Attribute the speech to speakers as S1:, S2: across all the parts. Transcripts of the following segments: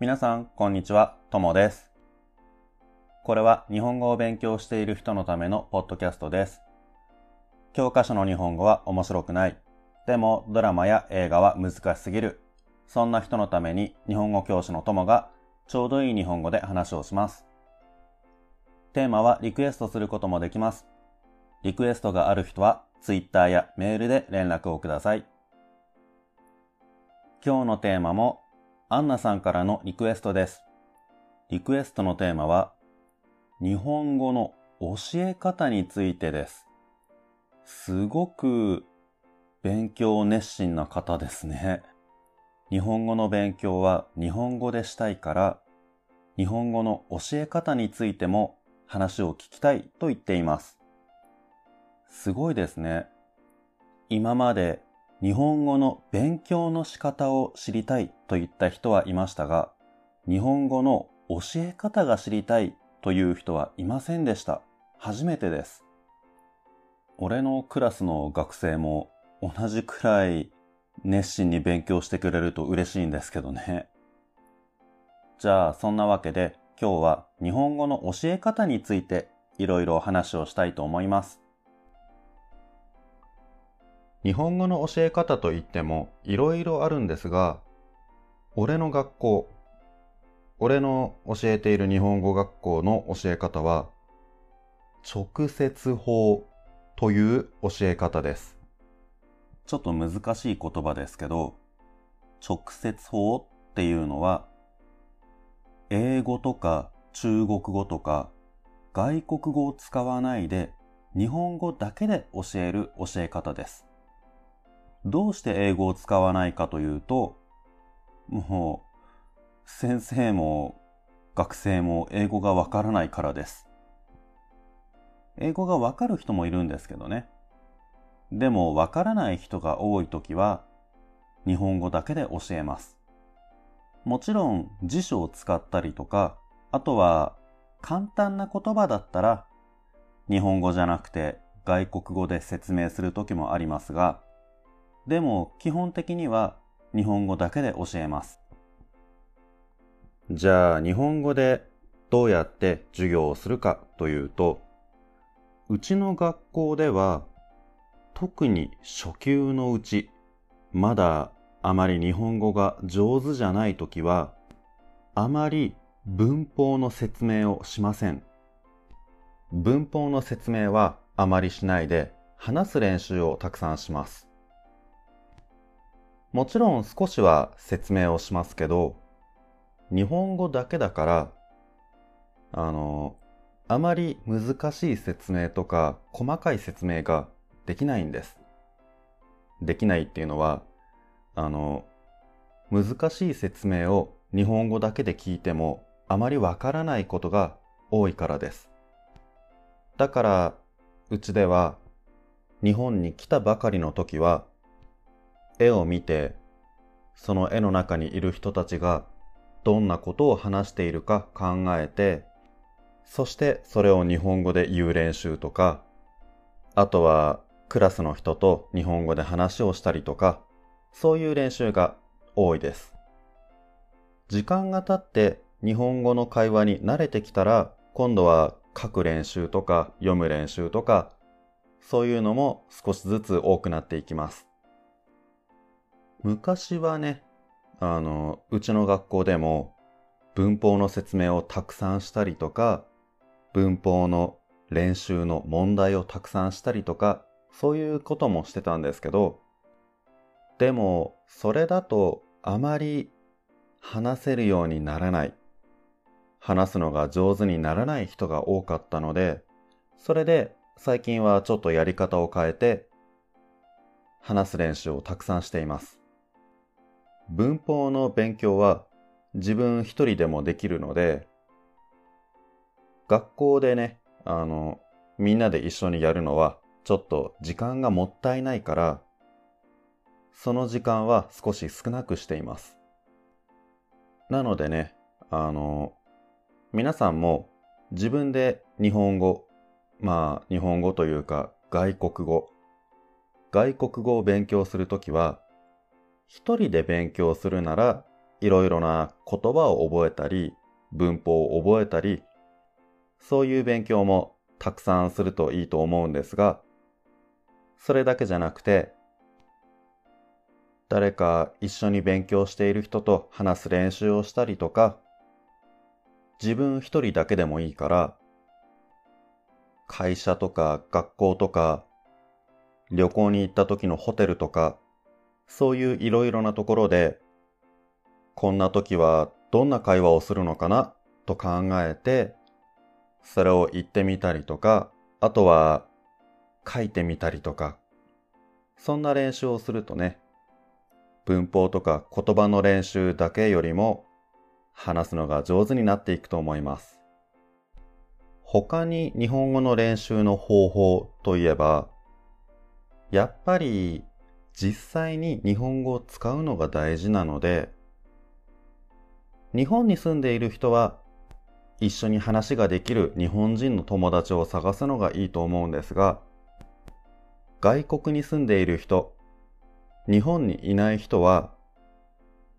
S1: 皆さん、こんにちは。ともです。これは日本語を勉強している人のためのポッドキャストです。教科書の日本語は面白くない。でも、ドラマや映画は難しすぎる。そんな人のために日本語教師のともがちょうどいい日本語で話をします。テーマはリクエストすることもできます。リクエストがある人は Twitter やメールで連絡をください。今日のテーマもアンナさんからのリクエストです。リクエストのテーマは、日本語の教え方についてです。すごく勉強熱心な方ですね。日本語の勉強は日本語でしたいから、日本語の教え方についても話を聞きたいと言っています。すごいですね。今まで日本語の勉強の仕方を知りたいといった人はいましたが、日本語の教え方が知りたいという人はいませんでした。初めてです。俺のクラスの学生も同じくらい熱心に勉強してくれると嬉しいんですけどね。じゃあそんなわけで今日は日本語の教え方についていろいろ話をしたいと思います。日本語の教え方といってもいろいろあるんですが、俺の学校、俺の教えている日本語学校の教え方は、直接法という教え方です。ちょっと難しい言葉ですけど、直接法っていうのは、英語とか中国語とか外国語を使わないで日本語だけで教える教え方です。どうして英語を使わないかというと、もう、先生も学生も英語がわからないからです。英語がわかる人もいるんですけどね。でもわからない人が多いときは、日本語だけで教えます。もちろん辞書を使ったりとか、あとは簡単な言葉だったら、日本語じゃなくて外国語で説明するときもありますが、でも基本的には日本語だけで教えます。じゃあ日本語でどうやって授業をするかというと、うちの学校では特に初級のうち、まだあまり日本語が上手じゃないときは、あまり文法の説明をしません。文法の説明はあまりしないで話す練習をたくさんします。もちろん少しは説明をしますけど、日本語だけだから、あの、あまり難しい説明とか細かい説明ができないんです。できないっていうのは、あの、難しい説明を日本語だけで聞いてもあまりわからないことが多いからです。だから、うちでは日本に来たばかりの時は絵を見て、その絵の中にいる人たちがどんなことを話しているか考えて、そしてそれを日本語で言う練習とか、あとはクラスの人と日本語で話をしたりとか、そういう練習が多いです。時間が経って日本語の会話に慣れてきたら、今度は書く練習とか読む練習とか、そういうのも少しずつ多くなっていきます。昔はね、あの、うちの学校でも文法の説明をたくさんしたりとか、文法の練習の問題をたくさんしたりとか、そういうこともしてたんですけど、でも、それだとあまり話せるようにならない。話すのが上手にならない人が多かったので、それで最近はちょっとやり方を変えて、話す練習をたくさんしています。文法の勉強は自分一人でもできるので、学校でね、あの、みんなで一緒にやるのはちょっと時間がもったいないから、その時間は少し少なくしています。なのでね、あの、皆さんも自分で日本語、まあ日本語というか外国語、外国語を勉強するときは一人で勉強するならいろいろな言葉を覚えたり、文法を覚えたり、そういう勉強もたくさんするといいと思うんですが、それだけじゃなくて、誰か一緒に勉強している人と話す練習をしたりとか、自分一人だけでもいいから、会社とか学校とか、旅行に行った時のホテルとか、そういういろいろなところで、こんな時はどんな会話をするのかな？と考えて、それを言ってみたりとか、あとは書いてみたりとか、そんな練習をするとね、文法とか言葉の練習だけよりも話すのが上手になっていくと思います。他に日本語の練習の方法といえば、やっぱり実際に日本語を使うのが大事なので、日本に住んでいる人は一緒に話ができる日本人の友達を探すのがいいと思うんですが、外国に住んでいる人、日本にいない人は、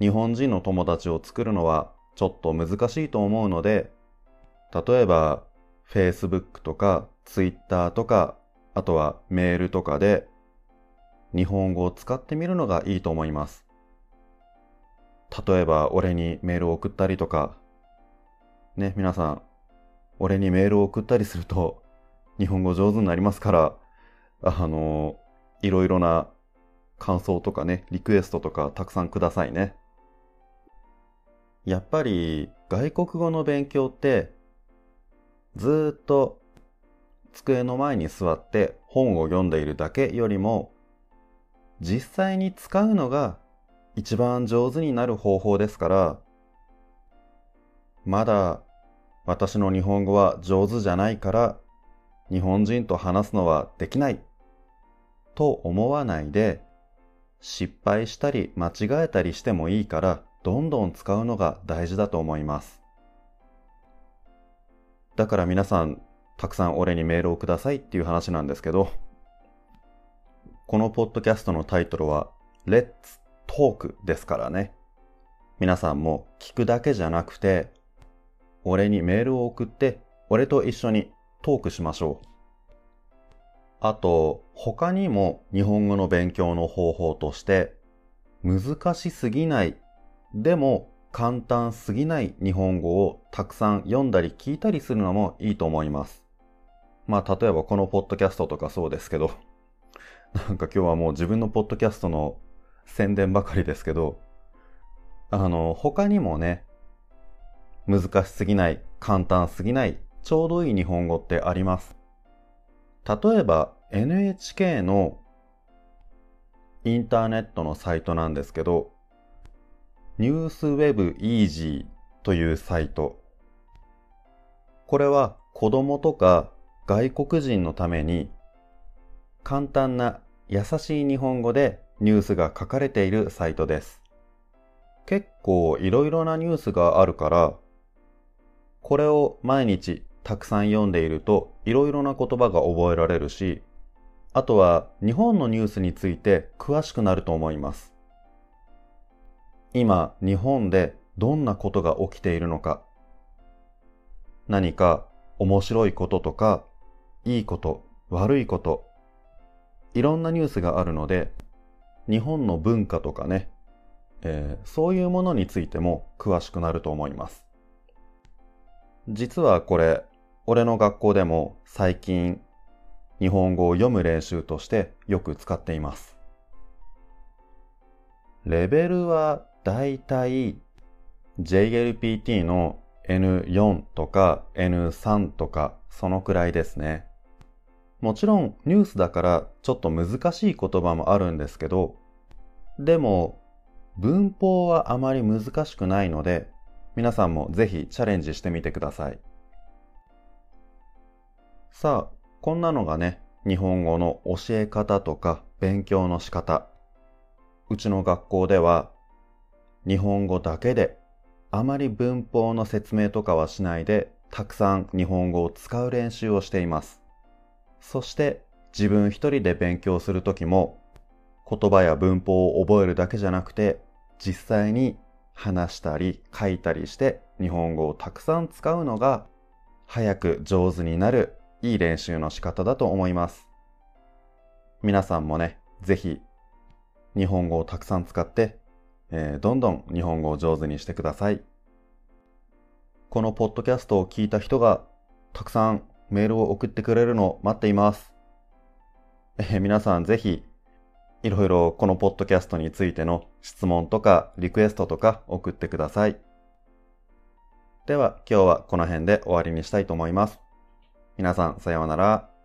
S1: 日本人の友達を作るのはちょっと難しいと思うので、例えば Facebook とか Twitter とか、あとはメールとかで日本語を使ってみるのがいいと思います。例えば俺にメールを送ったりとか、ね、皆さん、俺にメールを送ったりすると日本語上手になりますから、あの、いろいろな感想とかね、リクエストとかたくさんくださいね。やっぱり外国語の勉強ってずっと机の前に座って本を読んでいるだけよりも実際に使うのが一番上手になる方法ですからまだ私の日本語は上手じゃないから日本人と話すのはできないと思わないで失敗したり間違えたりしてもいいからどんどん使うのが大事だと思います。だから皆さん、たくさん俺にメールをくださいっていう話なんですけど、このポッドキャストのタイトルは Let's Talk ですからね。皆さんも聞くだけじゃなくて、俺にメールを送って、俺と一緒にトークしましょう。あと、他にも日本語の勉強の方法として、難しすぎない、でも簡単すぎない日本語をたくさん読んだり聞いたりするのもいいと思います。まあ、例えばこのポッドキャストとかそうですけど、なんか今日はもう自分のポッドキャストの宣伝ばかりですけど、あの、他にもね、難しすぎない、簡単すぎない、ちょうどいい日本語ってあります。例えば NHK のインターネットのサイトなんですけど、ニュースウェブイージーというサイト。これは子供とか外国人のために簡単な優しい日本語でニュースが書かれているサイトです。結構いろいろなニュースがあるから、これを毎日たくさん読んでいるといろいろな言葉が覚えられるし、あとは日本のニュースについて詳しくなると思います。今、日本でどんなことが起きているのか、何か面白いこととか、いいこと、悪いこと、いろんなニュースがあるので、日本の文化とかね、えー、そういうものについても詳しくなると思います。実はこれ、俺の学校でも最近日本語を読む練習としてよく使っています。レベルはだいたい JLPT の N4 とか N3 とかそのくらいですね。もちろんニュースだからちょっと難しい言葉もあるんですけど、でも文法はあまり難しくないので皆さんもぜひチャレンジしてみてください。さあ、こんなのがね、日本語の教え方とか勉強の仕方。うちの学校では日本語だけで、あまり文法の説明とかはしないで、たくさん日本語を使う練習をしています。そして自分一人で勉強するときも、言葉や文法を覚えるだけじゃなくて、実際に話したり書いたりして日本語をたくさん使うのが早く上手になるいい練習の仕方だと思います。皆さんもね、ぜひ日本語をたくさん使って、えー、どんどん日本語を上手にしてください。このポッドキャストを聞いた人がたくさんメールを送ってくれるのを待っています。え、皆さんぜひいろいろこのポッドキャストについての質問とかリクエストとか送ってください。では今日はこの辺で終わりにしたいと思います。皆さんさようなら。